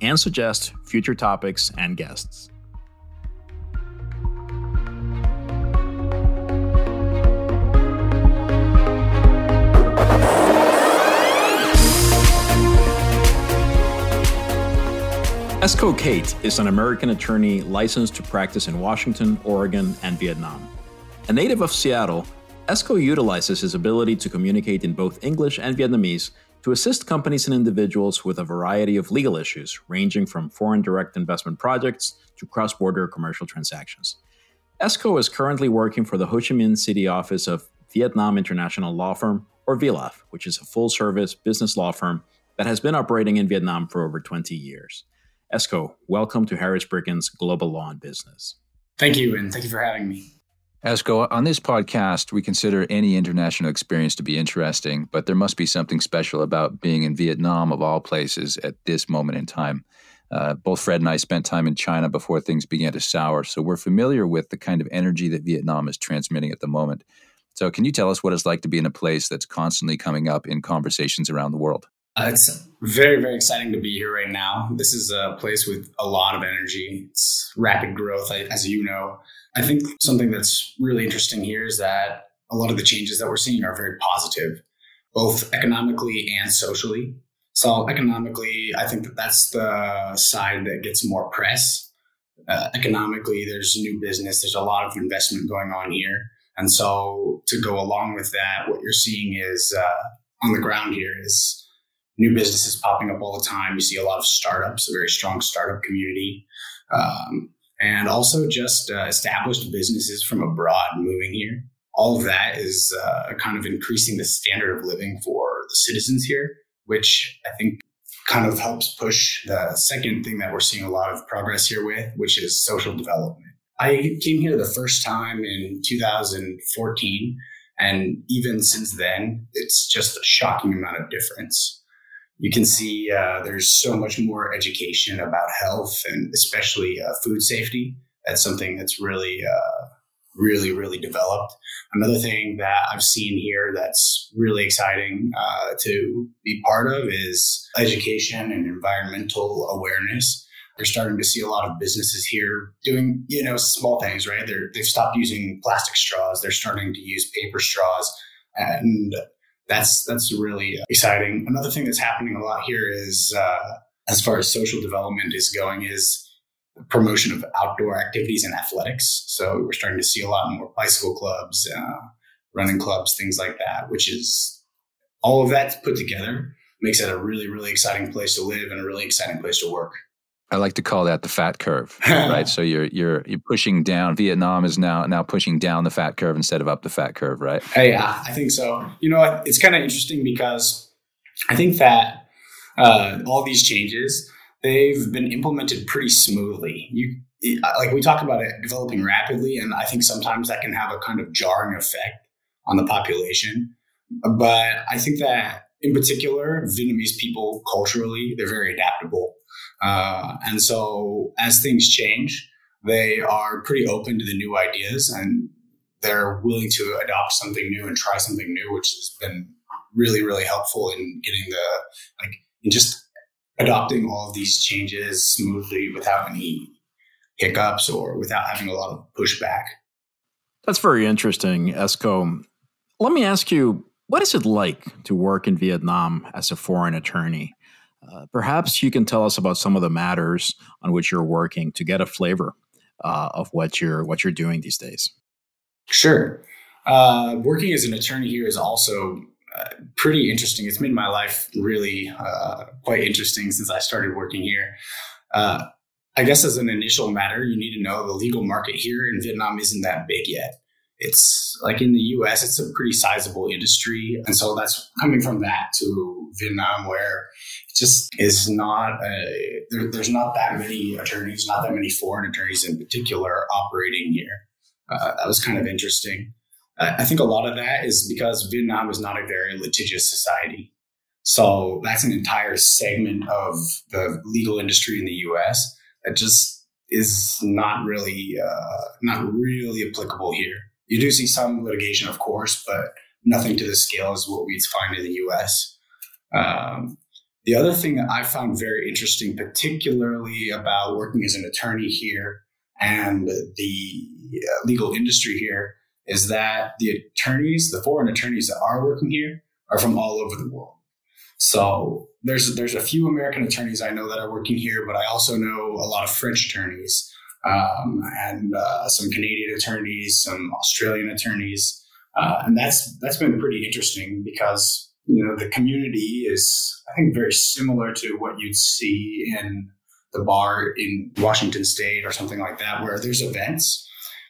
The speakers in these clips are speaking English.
and suggest future topics and guests. Esco Kate is an American attorney licensed to practice in Washington, Oregon, and Vietnam. A native of Seattle, Esco utilizes his ability to communicate in both English and Vietnamese to assist companies and individuals with a variety of legal issues, ranging from foreign direct investment projects to cross border commercial transactions. ESCO is currently working for the Ho Chi Minh City office of Vietnam International Law Firm, or VILAF, which is a full service business law firm that has been operating in Vietnam for over 20 years. ESCO, welcome to Harris Bricken's Global Law and Business. Thank you, and thank you for having me. Esko, on this podcast, we consider any international experience to be interesting, but there must be something special about being in Vietnam, of all places, at this moment in time. Uh, both Fred and I spent time in China before things began to sour, so we're familiar with the kind of energy that Vietnam is transmitting at the moment. So, can you tell us what it's like to be in a place that's constantly coming up in conversations around the world? Uh, it's very, very exciting to be here right now. This is a place with a lot of energy. It's rapid growth, as you know. I think something that's really interesting here is that a lot of the changes that we're seeing are very positive, both economically and socially. So, economically, I think that that's the side that gets more press. Uh, economically, there's new business, there's a lot of investment going on here. And so, to go along with that, what you're seeing is uh, on the ground here is new businesses popping up all the time. You see a lot of startups, a very strong startup community, um, and also just uh, established businesses from abroad moving here. All of that is uh, kind of increasing the standard of living for the citizens here, which I think kind of helps push the second thing that we're seeing a lot of progress here with, which is social development. I came here the first time in 2014. And even since then, it's just a shocking amount of difference you can see uh, there's so much more education about health and especially uh, food safety. That's something that's really, uh, really, really developed. Another thing that I've seen here that's really exciting uh, to be part of is education and environmental awareness. We're starting to see a lot of businesses here doing, you know, small things, right? They're, they've stopped using plastic straws. They're starting to use paper straws. And that's that's really exciting. Another thing that's happening a lot here is uh, as far as social development is going is promotion of outdoor activities and athletics. So we're starting to see a lot more bicycle clubs, uh, running clubs, things like that, which is all of that put together makes it a really really exciting place to live and a really exciting place to work. I like to call that the fat curve, right? so you're you're you're pushing down. Vietnam is now now pushing down the fat curve instead of up the fat curve, right? Yeah, I think so. You know, it's kind of interesting because I think that uh, all these changes they've been implemented pretty smoothly. You like we talk about it developing rapidly, and I think sometimes that can have a kind of jarring effect on the population. But I think that in particular, Vietnamese people culturally they're very adaptable uh, and so as things change, they are pretty open to the new ideas and they're willing to adopt something new and try something new, which has been really, really helpful in getting the, like, in just adopting all of these changes smoothly without any hiccups or without having a lot of pushback. That's very interesting, Esco. Let me ask you, what is it like to work in Vietnam as a foreign attorney? Uh, perhaps you can tell us about some of the matters on which you're working to get a flavor uh, of what you're what you're doing these days. Sure. Uh, working as an attorney here is also uh, pretty interesting. It's made my life really uh, quite interesting since I started working here. I guess as an initial matter, you need to know the legal market here in Vietnam isn't that big yet. It's like in the US, it's a pretty sizable industry. And so that's coming from that to Vietnam, where it just is not, a, there, there's not that many attorneys, not that many foreign attorneys in particular operating here. Uh, that was kind of interesting. I think a lot of that is because Vietnam is not a very litigious society. So that's an entire segment of the legal industry in the US that just is not really uh, not really applicable here. You do see some litigation, of course, but nothing to the scale as what we'd find in the US. Um, the other thing that I found very interesting, particularly about working as an attorney here and the uh, legal industry here, is that the attorneys, the foreign attorneys that are working here, are from all over the world. So there's there's a few American attorneys I know that are working here, but I also know a lot of French attorneys um, and uh, some Canadian attorneys, some Australian attorneys, uh, and that's that's been pretty interesting because you know the community is I think very similar to what you'd see in the bar in Washington State or something like that, where there's events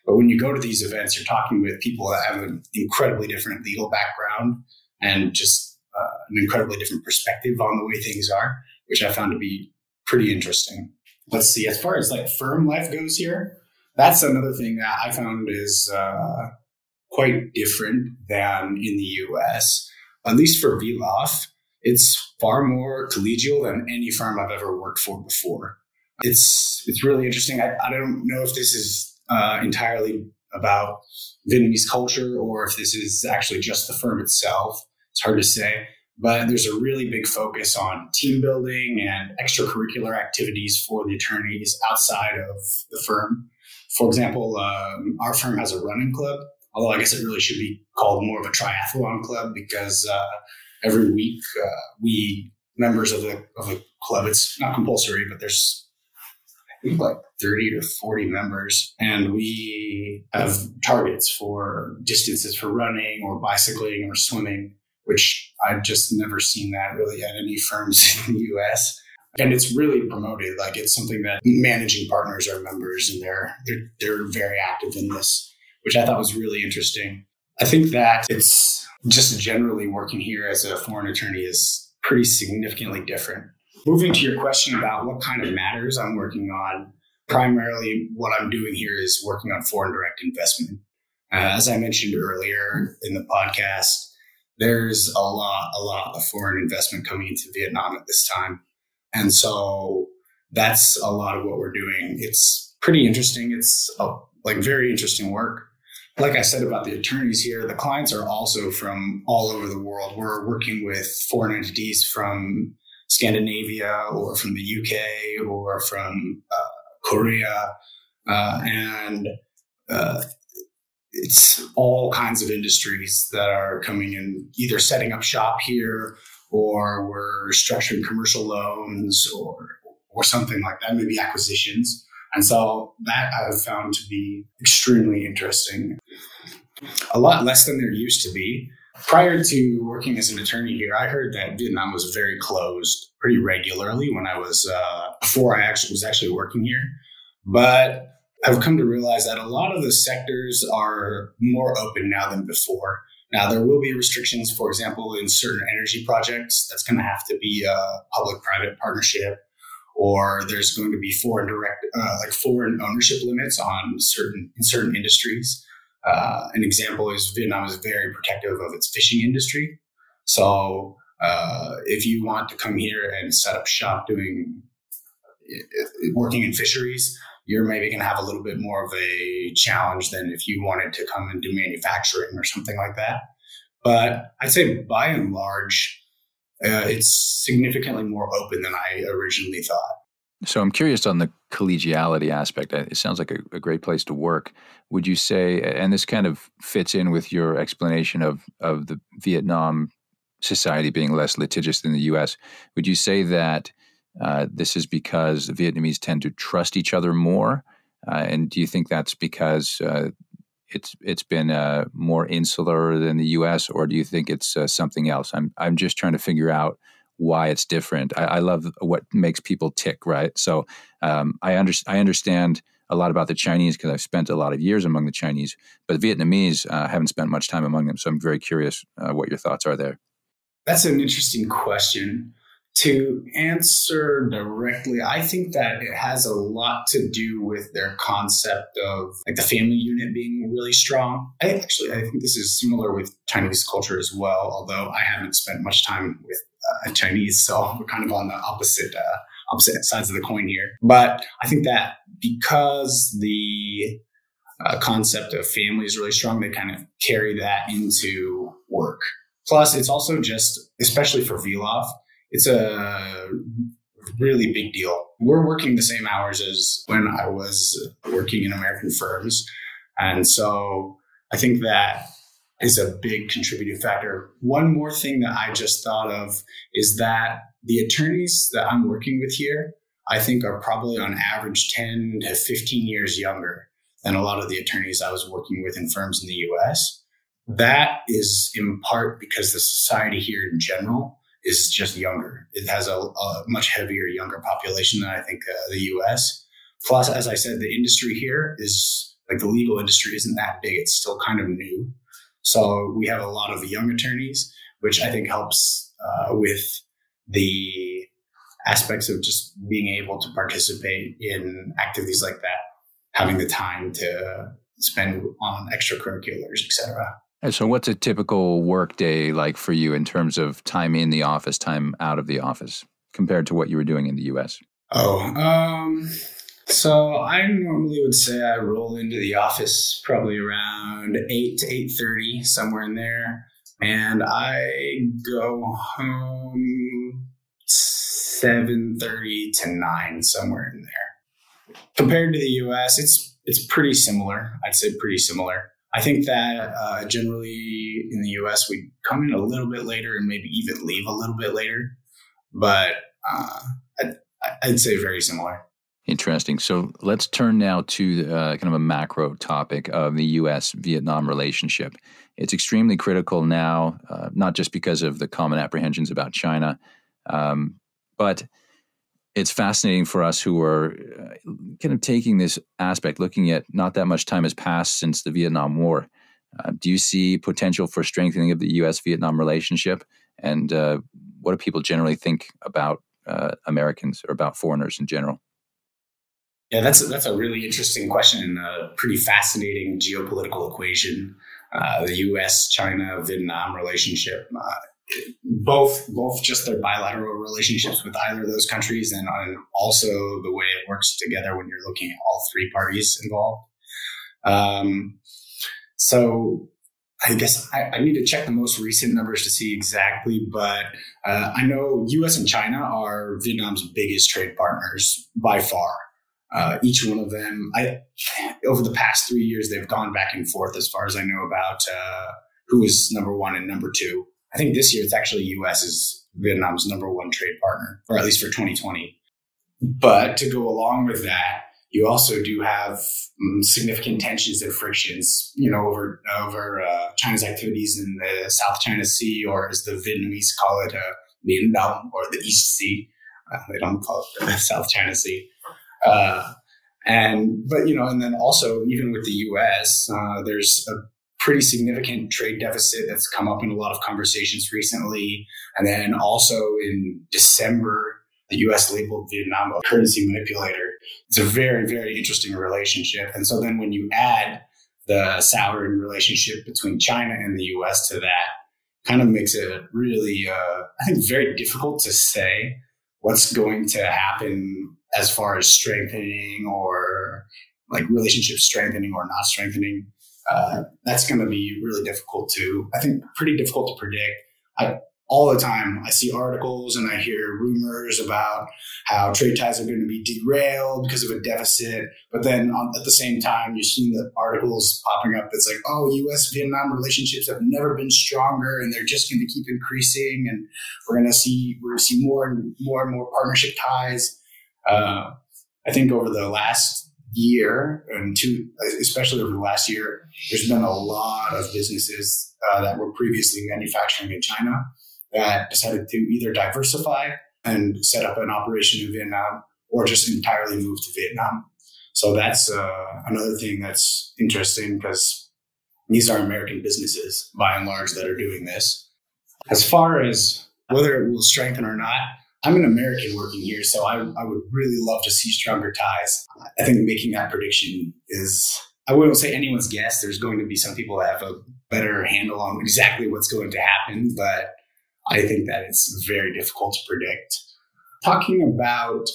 but when you go to these events, you're talking with people that have an incredibly different legal background and just uh, an incredibly different perspective on the way things are, which I found to be pretty interesting. Let's see, as far as like firm life goes here, that's another thing that I found is uh, quite different than in the US. At least for VILAF, it's far more collegial than any firm I've ever worked for before. It's it's really interesting. I, I don't know if this is uh, entirely about Vietnamese culture or if this is actually just the firm itself. It's hard to say. But there's a really big focus on team building and extracurricular activities for the attorneys outside of the firm. For example, um, our firm has a running club, although I guess it really should be called more of a triathlon club because uh, every week uh, we members of the of the club. It's not compulsory, but there's like 30 to 40 members and we have targets for distances for running or bicycling or swimming which i've just never seen that really at any firms in the us and it's really promoted like it's something that managing partners are members and they're they're, they're very active in this which i thought was really interesting. I think that it's just generally working here as a foreign attorney is pretty significantly different. Moving to your question about what kind of matters I'm working on, primarily what I'm doing here is working on foreign direct investment. Uh, as I mentioned earlier in the podcast, there's a lot, a lot of foreign investment coming into Vietnam at this time. And so that's a lot of what we're doing. It's pretty interesting. It's a, like very interesting work. Like I said about the attorneys here, the clients are also from all over the world. We're working with foreign entities from Scandinavia or from the UK or from uh, Korea. Uh, and uh, it's all kinds of industries that are coming in, either setting up shop here or we're structuring commercial loans or, or something like that, maybe acquisitions. And so that I've found to be extremely interesting. A lot less than there used to be prior to working as an attorney here, I heard that Vietnam was very closed pretty regularly when I was uh, before I actually was actually working here. But I've come to realize that a lot of the sectors are more open now than before. Now there will be restrictions, for example, in certain energy projects. That's going to have to be a public-private partnership, or there's going to be foreign direct, uh, like foreign ownership limits on certain in certain industries. Uh, an example is Vietnam is very protective of its fishing industry. So uh, if you want to come here and set up shop doing working in fisheries, you're maybe going to have a little bit more of a challenge than if you wanted to come and do manufacturing or something like that. But I'd say by and large, uh, it's significantly more open than I originally thought. So I'm curious on the collegiality aspect. It sounds like a, a, great place to work. Would you say, and this kind of fits in with your explanation of of the Vietnam society being less litigious than the U.S. Would you say that uh, this is because Vietnamese tend to trust each other more? Uh, and do you think that's because uh, it's it's been uh, more insular than the U.S., or do you think it's uh, something else? I'm I'm just trying to figure out why it's different. I, I love what makes people tick, right? So um, I, under, I understand a lot about the Chinese because I've spent a lot of years among the Chinese, but the Vietnamese uh, haven't spent much time among them. So I'm very curious what your thoughts are there. That's an interesting question. To answer directly, I think that it has a lot to do with their concept of like the family unit being really strong. I actually I think this is similar with Chinese culture as well, although I haven't spent much time with uh, Chinese, so we're kind of on the opposite uh, opposite sides of the coin here. But I think that because the uh, concept of family is really strong, they kind of carry that into work. Plus, it's also just, especially for VILAF, it's a really big deal. We're working the same hours as when I was working in American firms. And so I think that is a big contributing factor. One more thing that I just thought of is that the attorneys that I'm working with here, I think are probably on average 10 to 15 years younger than a lot of the attorneys I was working with in firms in the US. That is in part because the society here in general is just younger. It has a, a much heavier younger population than I think uh, the US. Plus, as I said, the industry here is like the legal industry isn't that big. It's still kind of new. So we have a lot of young attorneys, which I think helps uh, with the aspects of just being able to participate in activities like that, having the time to spend on extracurriculars, etc. And so, what's a typical work day like for you in terms of time in the office, time out of the office, compared to what you were doing in the U.S.? Oh, um, so I normally would say I roll into the office probably around eight to eight thirty, somewhere in there, and I go home seven thirty to nine, somewhere in there. Compared to the U.S., it's it's pretty similar. I'd say pretty similar. I think that uh, generally in the US, we come in a little bit later and maybe even leave a little bit later. But uh, I'd, I'd, say very similar. Interesting. So let's turn now to uh, kind of a macro topic of the US Vietnam relationship. It's extremely critical now, uh, not just because of the common apprehensions about China, um, but it's fascinating for us who are uh, kind of taking this aspect, looking at not that much time has passed since the Vietnam War. Uh, do you see potential for strengthening of the U.S. Vietnam relationship? And uh, what do people generally think about uh, Americans or about foreigners in general? Yeah, that's a, that's a really interesting question and a pretty fascinating geopolitical equation. Uh, the U.S. China Vietnam relationship uh, both both just their bilateral relationships with either of those countries and also the way it works together when you're looking at all three parties involved. Um, so I guess I, I, need to check the most recent numbers to see exactly, but uh, I know U.S. and China are Vietnam's biggest trade partners by far. Uh, each one of them, I over the past three years, they've gone back and forth as far as I know about uh, who is number one and number two. I think this year it's actually U.S. is Vietnam's number one trade partner, or at least for 2020. But to go along with that, you also do have um, significant tensions and frictions, you know, over over uh, China's activities in the South China Sea, or as the Vietnamese call it, uh, Đông, or the East Sea. Uh, they don't call it the South China Sea. Uh, and but you know, and then also even with the U.S., uh, there's a pretty significant trade deficit that's come up in a lot of conversations recently. And then also in December, the US labeled Vietnam a currency manipulator. It's a very, very interesting relationship. And so then when you add the souring relationship between China and the US to that, kind of makes it really, uh, I think, very difficult to say what's going to happen as far as strengthening or like relationship strengthening or not strengthening uh, that's going to be really difficult to, I think, pretty difficult to predict. I all the time I see articles and I hear rumors about how trade ties are going to be derailed because of a deficit. But then on, at the same time, you're seeing the articles popping up that's like, oh, US Vietnam relationships have never been stronger and they're just going to keep increasing. And we're going to see, we're going to see more and more and more partnership ties. Uh, I think over the last year and two, especially over the last year, there's been a lot of businesses uh, that were previously manufacturing in China that decided to either diversify and set up an operation in Vietnam or just entirely move to Vietnam. So that's uh, another thing that's interesting because these are American businesses by and large that are doing this. As far as whether it will strengthen or not, I'm an American working here, so I, I would really love to see stronger ties. I think making that prediction is, I wouldn't say anyone's guess. There's going to be some people that have a better handle on exactly what's going to happen, but I think that it's very difficult to predict. Talking about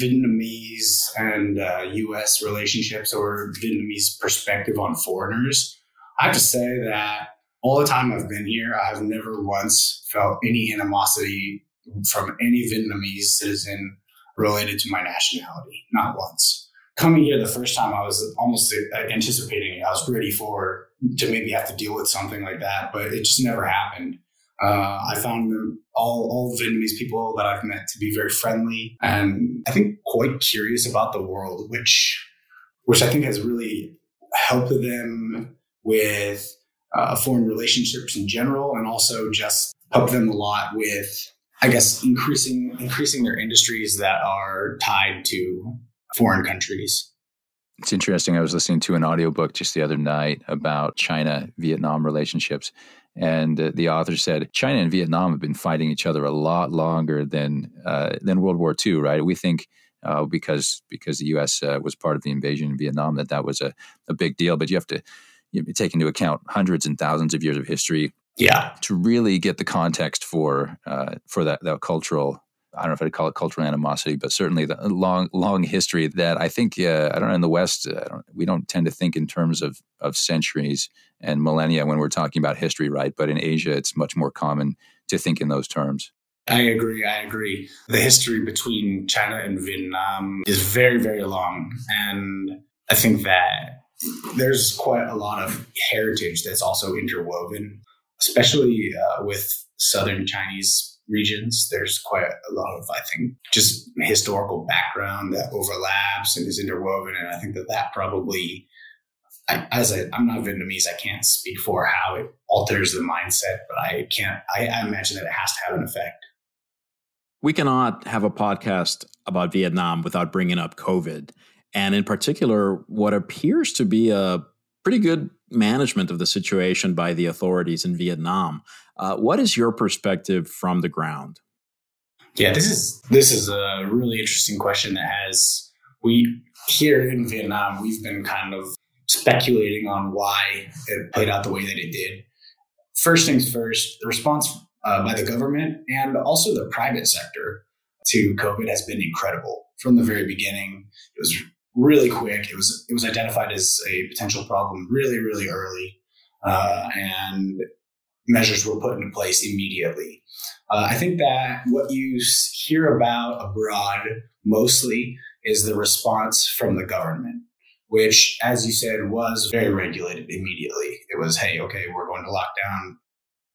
Vietnamese and uh, US relationships or Vietnamese perspective on foreigners, I have to say that all the time I've been here, I've never once felt any animosity from any Vietnamese citizen related to my nationality, not once. Coming here the first time, I was almost anticipating it. I was ready for to maybe have to deal with something like that, but it just never happened. Uh, I found all, all Vietnamese people that I've met to be very friendly and I think quite curious about the world, which which I think has really helped them with uh, foreign relationships in general, and also just helped them a lot with, I guess, increasing increasing their industries that are tied to foreign countries. It's interesting. I was listening to an audiobook just the other night about China Vietnam relationships. And the author said China and Vietnam have been fighting each other a lot longer than uh, than World War II, right? We think uh, because because the U.S. Uh, was part of the invasion in Vietnam that that was a, a big deal, but you have to you take into account hundreds and thousands of years of history, yeah, to really get the context for uh, for that that cultural I don't know if I'd call it cultural animosity, but certainly the long, long history that I think, uh, I don't know, in the West, uh, don't, we don't tend to think in terms of, of centuries and millennia when we're talking about history, right? But in Asia, it's much more common to think in those terms. I agree. I agree. The history between China and Vietnam is very, very long. And I think that there's quite a lot of heritage that's also interwoven, especially uh, with Southern Chinese regions. There's quite a lot of, I think, just historical background that overlaps and is interwoven. And I think that that probably, I, as I, I'm not Vietnamese, I can't speak for how it alters the mindset, but I can't, I, I imagine that it has to have an effect. We cannot have a podcast about Vietnam without bringing up COVID. And in particular, what appears to be a pretty good management of the situation by the authorities in Vietnam. Uh, what is your perspective from the ground? Yeah, this is this is a really interesting question that has we here in Vietnam we've been kind of speculating on why it played out the way that it did. First things first, the response uh, by the government and also the private sector to COVID has been incredible from the very beginning. It was really quick. It was it was identified as a potential problem really really early, uh, and measures were put into place immediately. Uh, I think that what you hear about abroad mostly is the response from the government, which, as you said, was very regulated immediately. It was, hey, okay, we're going to lock down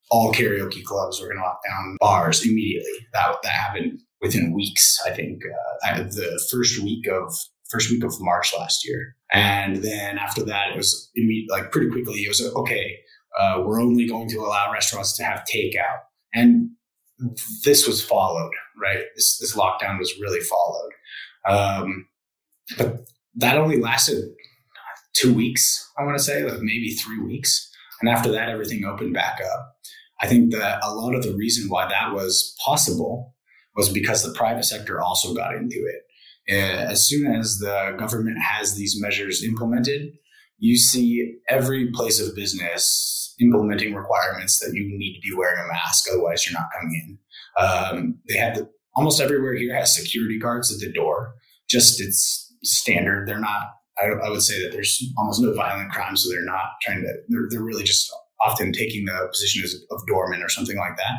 all karaoke clubs. We're going to lock down bars immediately. That that happened within weeks. I think uh, the first week of first week of March last year. And then after that, it was like pretty quickly, it was okay, uh, we're only going to allow restaurants to have takeout. And this was followed, right? This, this lockdown was really followed. Um, but that only lasted two weeks, I want to say, like maybe three weeks. And after that, everything opened back up. I think that a lot of the reason why that was possible was because the private sector also got into it. As soon as the government has these measures implemented, you see every place of business implementing requirements that you need to be wearing a mask, otherwise you're not coming in. Um, they have the, almost everywhere here has security guards at the door. Just it's standard. They're not. I, I would say that there's almost no violent crime, so they're not trying to. They're, they're really just often taking the position of doorman or something like that.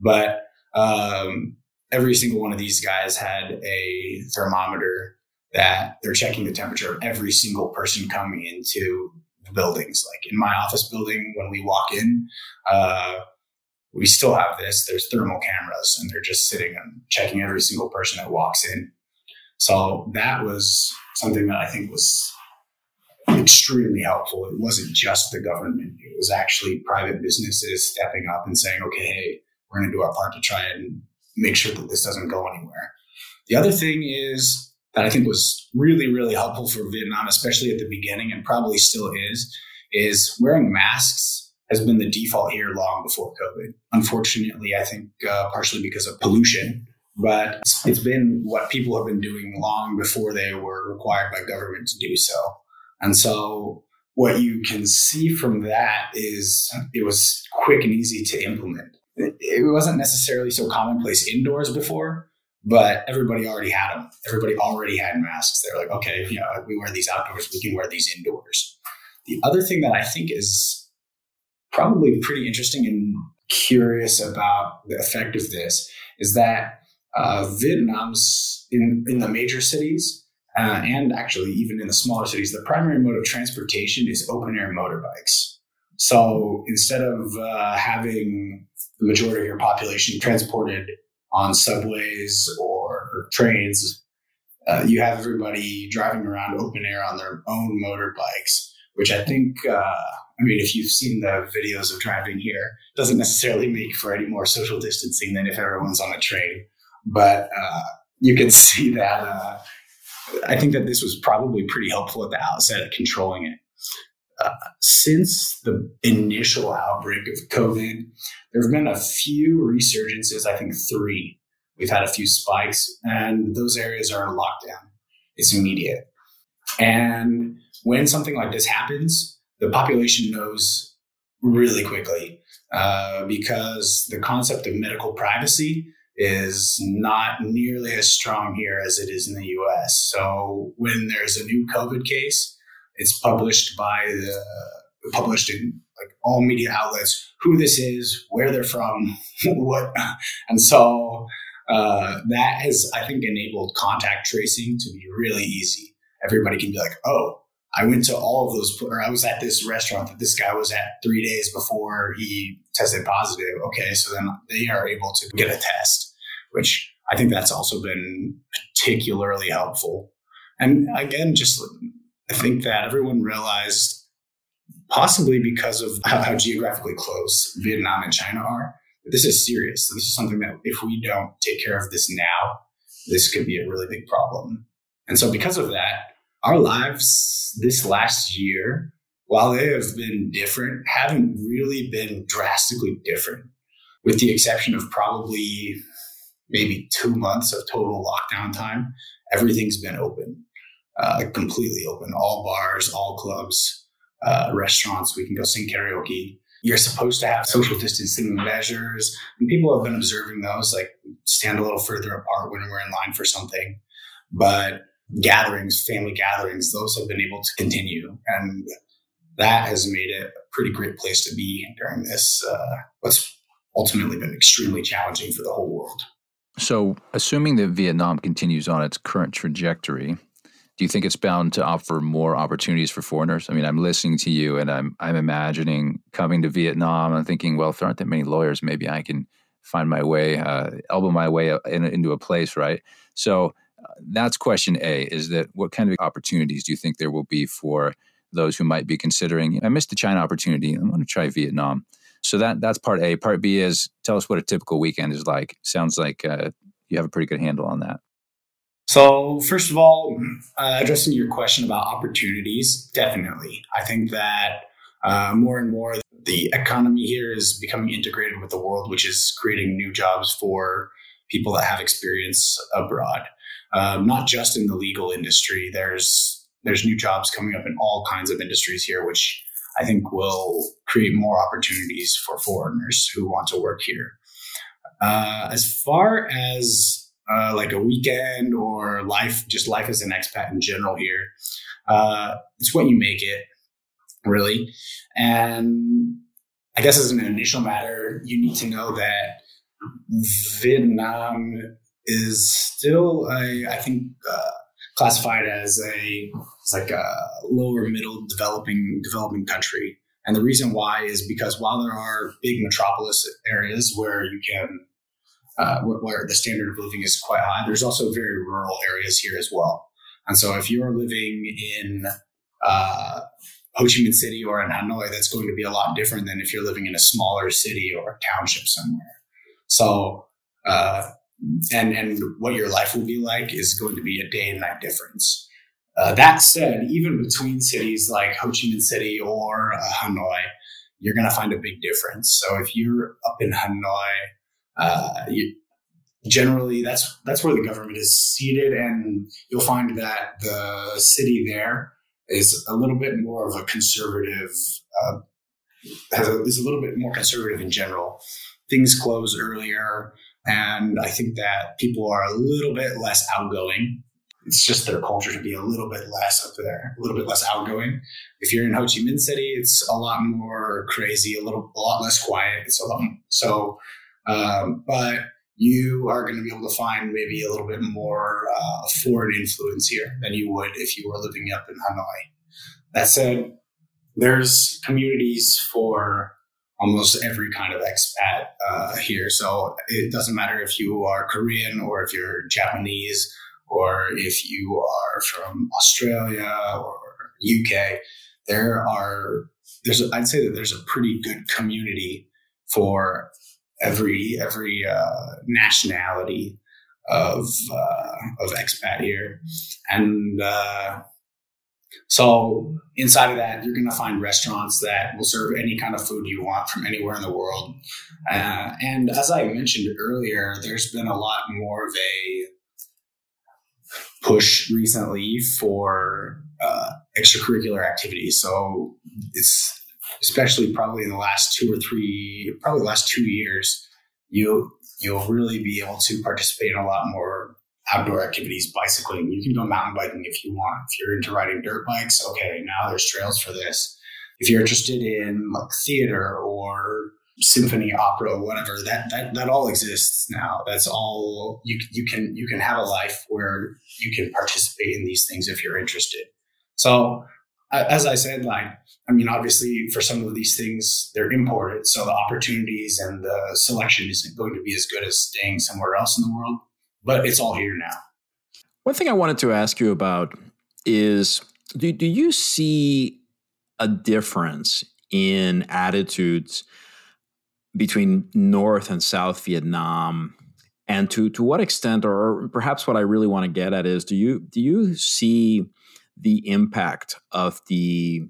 But um, every single one of these guys had a thermometer that they're checking the temperature of every single person coming into the buildings. Like in my office building, when we walk in, uh, we still have this. There's thermal cameras, and they're just sitting and checking every single person that walks in. So that was something that I think was extremely helpful. It wasn't just the government; it was actually private businesses stepping up and saying, "Okay, hey, we're going to do our part to try and make sure that this doesn't go anywhere." The other thing is that I think was really, really helpful for Vietnam, especially at the beginning, and probably still is, is wearing masks has been the default here long before COVID. Unfortunately, I think uh, partially because of pollution, but it's been what people have been doing long before they were required by government to do so. And so what you can see from that is it was quick and easy to implement. It wasn't necessarily so commonplace indoors before, but everybody already had them. Everybody already had masks. They're like, okay, you know, we wear these outdoors, we can wear these indoors. The other thing that I think is probably pretty interesting and curious about the effect of this is that uh, Vietnam's in, in the major cities uh, and actually even in the smaller cities, the primary mode of transportation is open air motorbikes. So instead of uh, having the majority of your population transported on subways or trains, uh, you have everybody driving around open air on their own motorbikes, which I think, uh, I mean, if you've seen the videos of driving here, doesn't necessarily make for any more social distancing than if everyone's on a train. But uh, you can see that uh, I think that this was probably pretty helpful at the outset of controlling it. Since the initial outbreak of COVID, there have been a few resurgences, I think three. We've had a few spikes, and those areas are in lockdown. It's immediate. And when something like this happens, the population knows really quickly uh, because the concept of medical privacy is not nearly as strong here as it is in the US. So when there's a new COVID case, it's published by the published in like all media outlets who this is, where they're from, what, and so uh, that has I think enabled contact tracing to be really easy. Everybody can be like, oh, I went to all of those, or I was at this restaurant that this guy was at three days before he tested positive. Okay, so then they are able to get a test, which I think that's also been particularly helpful. And again, just I think that everyone realized, possibly because of how, how geographically close Vietnam and China are, that this is serious. This is something that if we don't take care of this now, this could be a really big problem. And so, because of that, our lives this last year, while they have been different, haven't really been drastically different, with the exception of probably maybe two months of total lockdown time. Everything's been open uh, completely open. All bars, all clubs, uh, restaurants. We can go sing karaoke. You're supposed to have social distancing measures, and people have been observing those. Like stand a little further apart when we're in line for something. But gatherings, family gatherings, those have been able to continue, and that has made it a pretty great place to be during this. Uh, what's ultimately been extremely challenging for the whole world. So, assuming that Vietnam continues on its current trajectory, do you think it's bound to offer more opportunities for foreigners? I mean, I'm listening to you and I'm I'm imagining coming to Vietnam and thinking, well, if there aren't that many lawyers, maybe I can find my way, uh, elbow my way in, into a place, right? So uh, that's question A: is that what kind of opportunities do you think there will be for those who might be considering? I missed the China opportunity. I'm going to try Vietnam. So that that's part A. Part B is tell us what a typical weekend is like. Sounds like uh, you have a pretty good handle on that. So, first of all, uh, addressing your question about opportunities, definitely. I think that uh, more and more the economy here is becoming integrated with the world, which is creating new jobs for people that have experience abroad. Um, not just in the legal industry. There's there's new jobs coming up in all kinds of industries here, which I think will create more opportunities for foreigners who want to work here. Uh, as far as uh, like a weekend or life, just life as an expat in general here. Uh, it's what you make it, really. And I guess as an initial matter, you need to know that Vietnam is still, a, I think, uh, classified as a as like a lower middle developing developing country. And the reason why is because while there are big metropolis areas where you can uh, where, the standard of living is quite high, there's also very rural areas here as well. And so if you're living in uh, Ho Chi Minh City or in Hanoi, that's going to be a lot different than if you're living in a smaller city or township somewhere. So, uh, and and what your life will be like is going to be a day and night difference. Uh, that said, even between cities like Ho Chi Minh City or uh, Hanoi, you're going to find a big difference. So if you're up in Hanoi, uh, you, generally that's that's where the government is seated, and you'll find that the city there is a little bit more of a conservative, uh, a, is a little bit more conservative in general. Things close earlier, and I think that people are a little bit less outgoing. It's just their culture to be a little bit less up there, a little bit less outgoing. If you're in Ho Chi Minh City, it's a lot more crazy, a little, a lot less quiet. It's a lot so, um, but you are going to be able to find maybe a little bit more uh, foreign influence here than you would if you were living up in Hanoi. That said, there's communities for almost every kind of expat uh, here. So it doesn't matter if you are Korean or if you're Japanese or if you are from Australia or UK. There are there's I'd say that there's a pretty good community for every every uh, nationality of uh, of expat here, and uh, so inside of that, you're going to find restaurants that will serve any kind of food you want from anywhere in the world. Uh, and as I mentioned earlier, there's been a lot more of a push recently for uh, extracurricular activities. So it's especially probably in the last two or three, probably last two years, you you'll really be able to participate in a lot more outdoor activities, bicycling. You can go mountain biking if you want. If you're into riding dirt bikes, okay, now there's trails for this. If you're interested in like theater or symphony, opera, whatever, that that that all exists now. That's all you you can you can have a life where you can participate in these things if you're interested. So as I said, like, I mean, obviously for some of these things, they're imported. So the opportunities and the selection isn't going to be as good as staying somewhere else in the world, but it's all here now. One thing I wanted to ask you about is do, do you see a difference in attitudes between North and South Vietnam? And to, to what extent, or perhaps what I really want to get at is, do you do you see the impact of the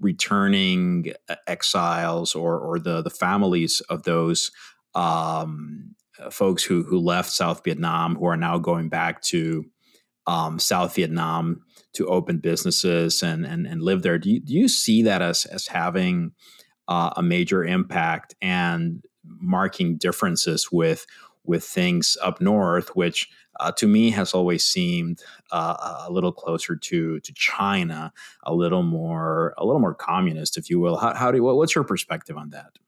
returning uh, exiles or or the the families of those um, uh, folks who who left South Vietnam who are now going back to um, South Vietnam to open businesses and and, and live there. Do you, do you see that as as having uh, a major impact and marking differences with with things up north, which uh, to me has always seemed uh, a little closer to to China, a little more a little more communist, if you will. How, how do you, what's your perspective on that?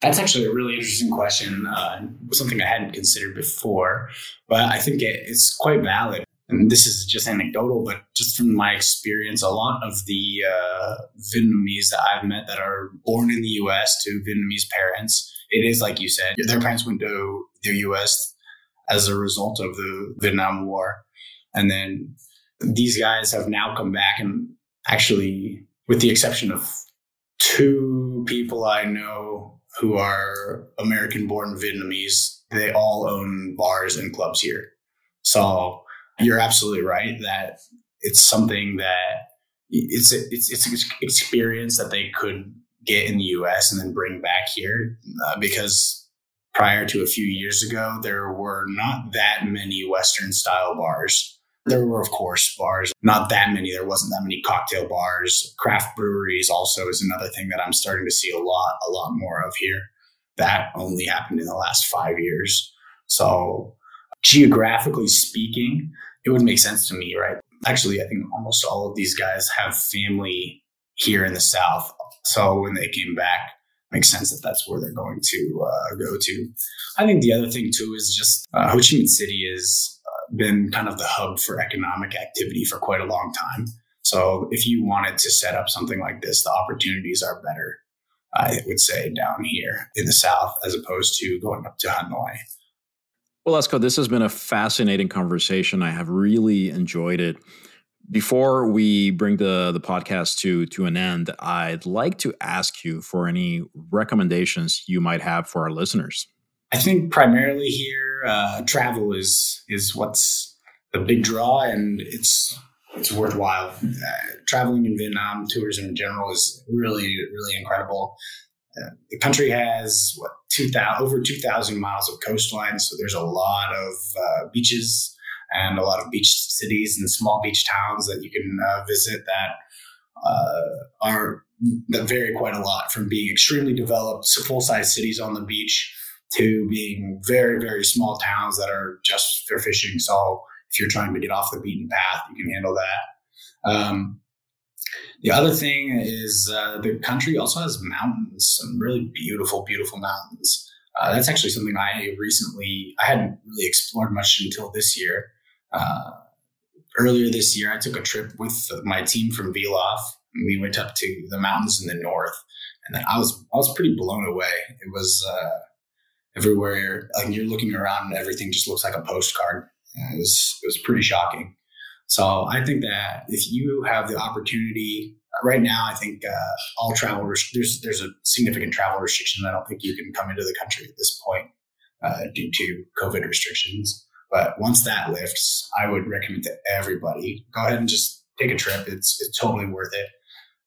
That's actually a really interesting question. Uh, something I hadn't considered before, but I think it, it's quite valid. And this is just anecdotal, but just from my experience, a lot of the uh, Vietnamese that I've met that are born in the U.S. to Vietnamese parents, it is like you said, their parents went to the U.S as a result of the Vietnam War. And then these guys have now come back and actually, with the exception of two people I know who are American born Vietnamese, they all own bars and clubs here. So you're absolutely right that it's something that it's it's it's an experience that they could get in the U.S. and then bring back here uh, because prior to a few years ago, there were not that many Western style bars. There were, of course, bars, not that many. There wasn't that many cocktail bars. Craft breweries also is another thing that I'm starting to see a lot, a lot more of here. That only happened in the last five years. So, geographically speaking, it would make sense to me, right? Actually, I think almost all of these guys have family here in the South. So when they came back, makes sense that that's where they're going to uh, go to. I think the other thing too is just uh, Ho Chi Minh City has uh, been kind of the hub for economic activity for quite a long time. So if you wanted to set up something like this, the opportunities are better, I would say, down here in the south as opposed to going up to Hanoi. Well, Esco, this has been a fascinating conversation. I have really enjoyed it. Before we bring the, the podcast to, to an end, I'd like to ask you for any recommendations you might have for our listeners. I think primarily here, uh, travel is is what's the big draw, and it's it's worthwhile. Uh, traveling in Vietnam, tourism in general is really really incredible. Uh, the country has what two thousand over two thousand miles of coastline, so there's a lot of uh, beaches and a lot of beach cities and small beach towns that you can uh, visit that uh, are that vary quite a lot from being extremely developed, full size cities on the beach to being very very small towns that are just for fishing. So if you're trying to get off the beaten path, you can handle that. Um, the other thing is uh, the country also has mountains, some really beautiful, beautiful mountains. Uh, that's actually something I recently I hadn't really explored much until this year. Uh, earlier this year, I took a trip with my team from VILAF. We went up to the mountains in the north, and then I was I was pretty blown away. It was uh, everywhere. Like you're looking around, and everything just looks like a postcard. It was it was pretty shocking. So I think that if you have the opportunity right now, I think uh, all travel there's there's a significant travel restriction. I don't think you can come into the country at this point uh, due to COVID restrictions. But once that lifts, I would recommend to everybody go ahead and just take a trip. It's it's totally worth it.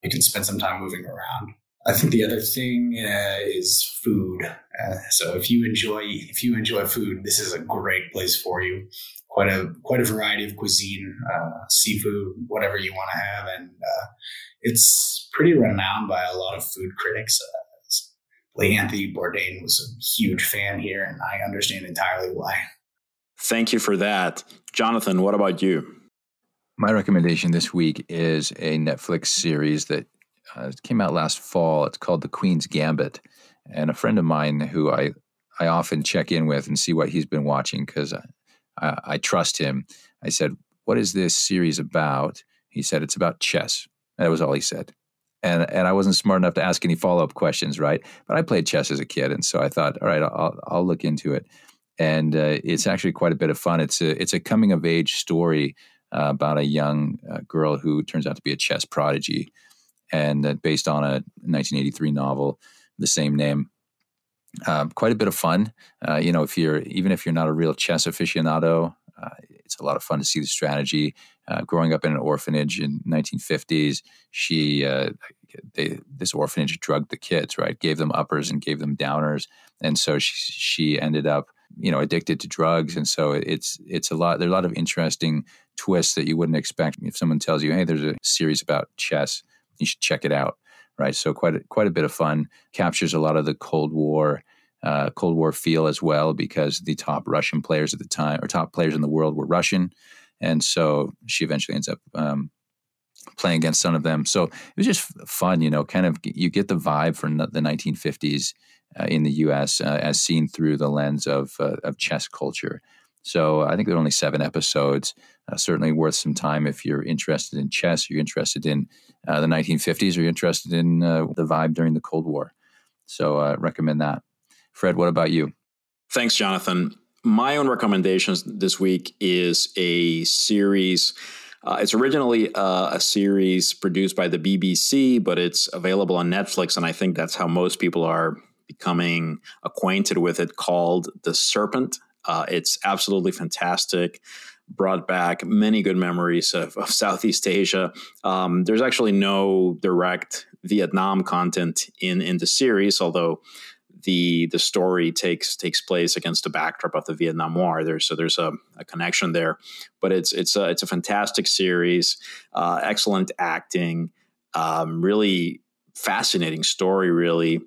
You can spend some time moving around. I think the other thing uh, is food. Uh, so if you enjoy if you enjoy food, this is a great place for you. Quite a quite a variety of cuisine, uh, seafood, whatever you want to have, and uh, it's pretty renowned by a lot of food critics. Uh, Anthony Bourdain was a huge fan here, and I understand entirely why. Thank you for that, Jonathan. What about you? My recommendation this week is a Netflix series that uh, came out last fall. It's called The Queen's Gambit, and a friend of mine who I I often check in with and see what he's been watching because I, I, I trust him. I said, "What is this series about?" He said, "It's about chess." That was all he said. And and I wasn't smart enough to ask any follow up questions, right? But I played chess as a kid, and so I thought, all right, I'll I'll look into it. And uh, it's actually quite a bit of fun. It's a it's a coming of age story uh, about a young uh, girl who turns out to be a chess prodigy and based on a 1983 novel, the same name. Um, quite a bit of fun. Uh, you know, if you're even if you're not a real chess aficionado, uh, it's a lot of fun to see the strategy. Uh, growing up in an orphanage in 1950s, she uh, they, this orphanage drugged the kids, right? Gave them uppers and gave them downers, and so she she ended up you know addicted to drugs, and so it's it's a lot. There's a lot of interesting twists that you wouldn't expect if someone tells you, "Hey, there's a series about chess." you should check it out. Right, so quite a, quite a bit of fun. Captures a lot of the Cold War uh, Cold War feel as well because the top Russian players at the time or top players in the world were Russian, and so she eventually ends up um, playing against some of them. So it was just fun, you know. Kind of you get the vibe from the 1950s uh, in the U.S. Uh, as seen through the lens of uh, of chess culture. So I think there are only seven episodes. Uh, certainly worth some time if you're interested in chess, you're interested in uh, the 1950s, or you're interested in uh, the vibe during the Cold War. So uh, recommend that. Fred, what about you? Thanks, Jonathan. My own recommendations this week is a series. Uh, it's originally uh, a series produced by the BBC, but it's available on Netflix, and I think that's how most people are becoming acquainted with it. Called The Serpent uh, it's absolutely fantastic. Brought back many good memories of, of Southeast Asia. Um, there's actually no direct Vietnam content in in the series, although the the story takes takes place against the backdrop of the Vietnam War. There's so there's a, a connection there, but it's it's a it's a fantastic series, uh, excellent acting, um, really fascinating story, really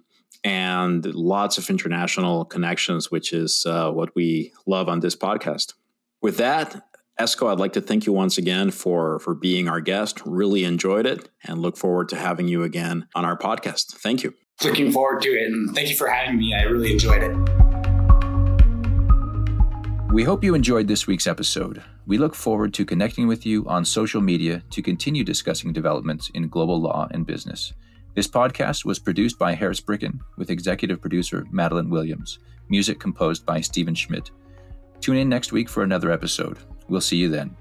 and lots of international connections, which is uh, what we love on this podcast. With that, Esco, I'd like to thank you once again for for being our guest. Really enjoyed it, and look forward to having you again on our podcast. Thank you. Looking forward to it. And thank you for having me. I really enjoyed it. We hope you enjoyed this week's episode. We look forward to connecting with you on social media to continue discussing developments in global law and business. This podcast was produced by Harris Bricken with executive producer Madeline Williams, music composed by Stephen Schmidt. Tune in next week for another episode. We'll see you then.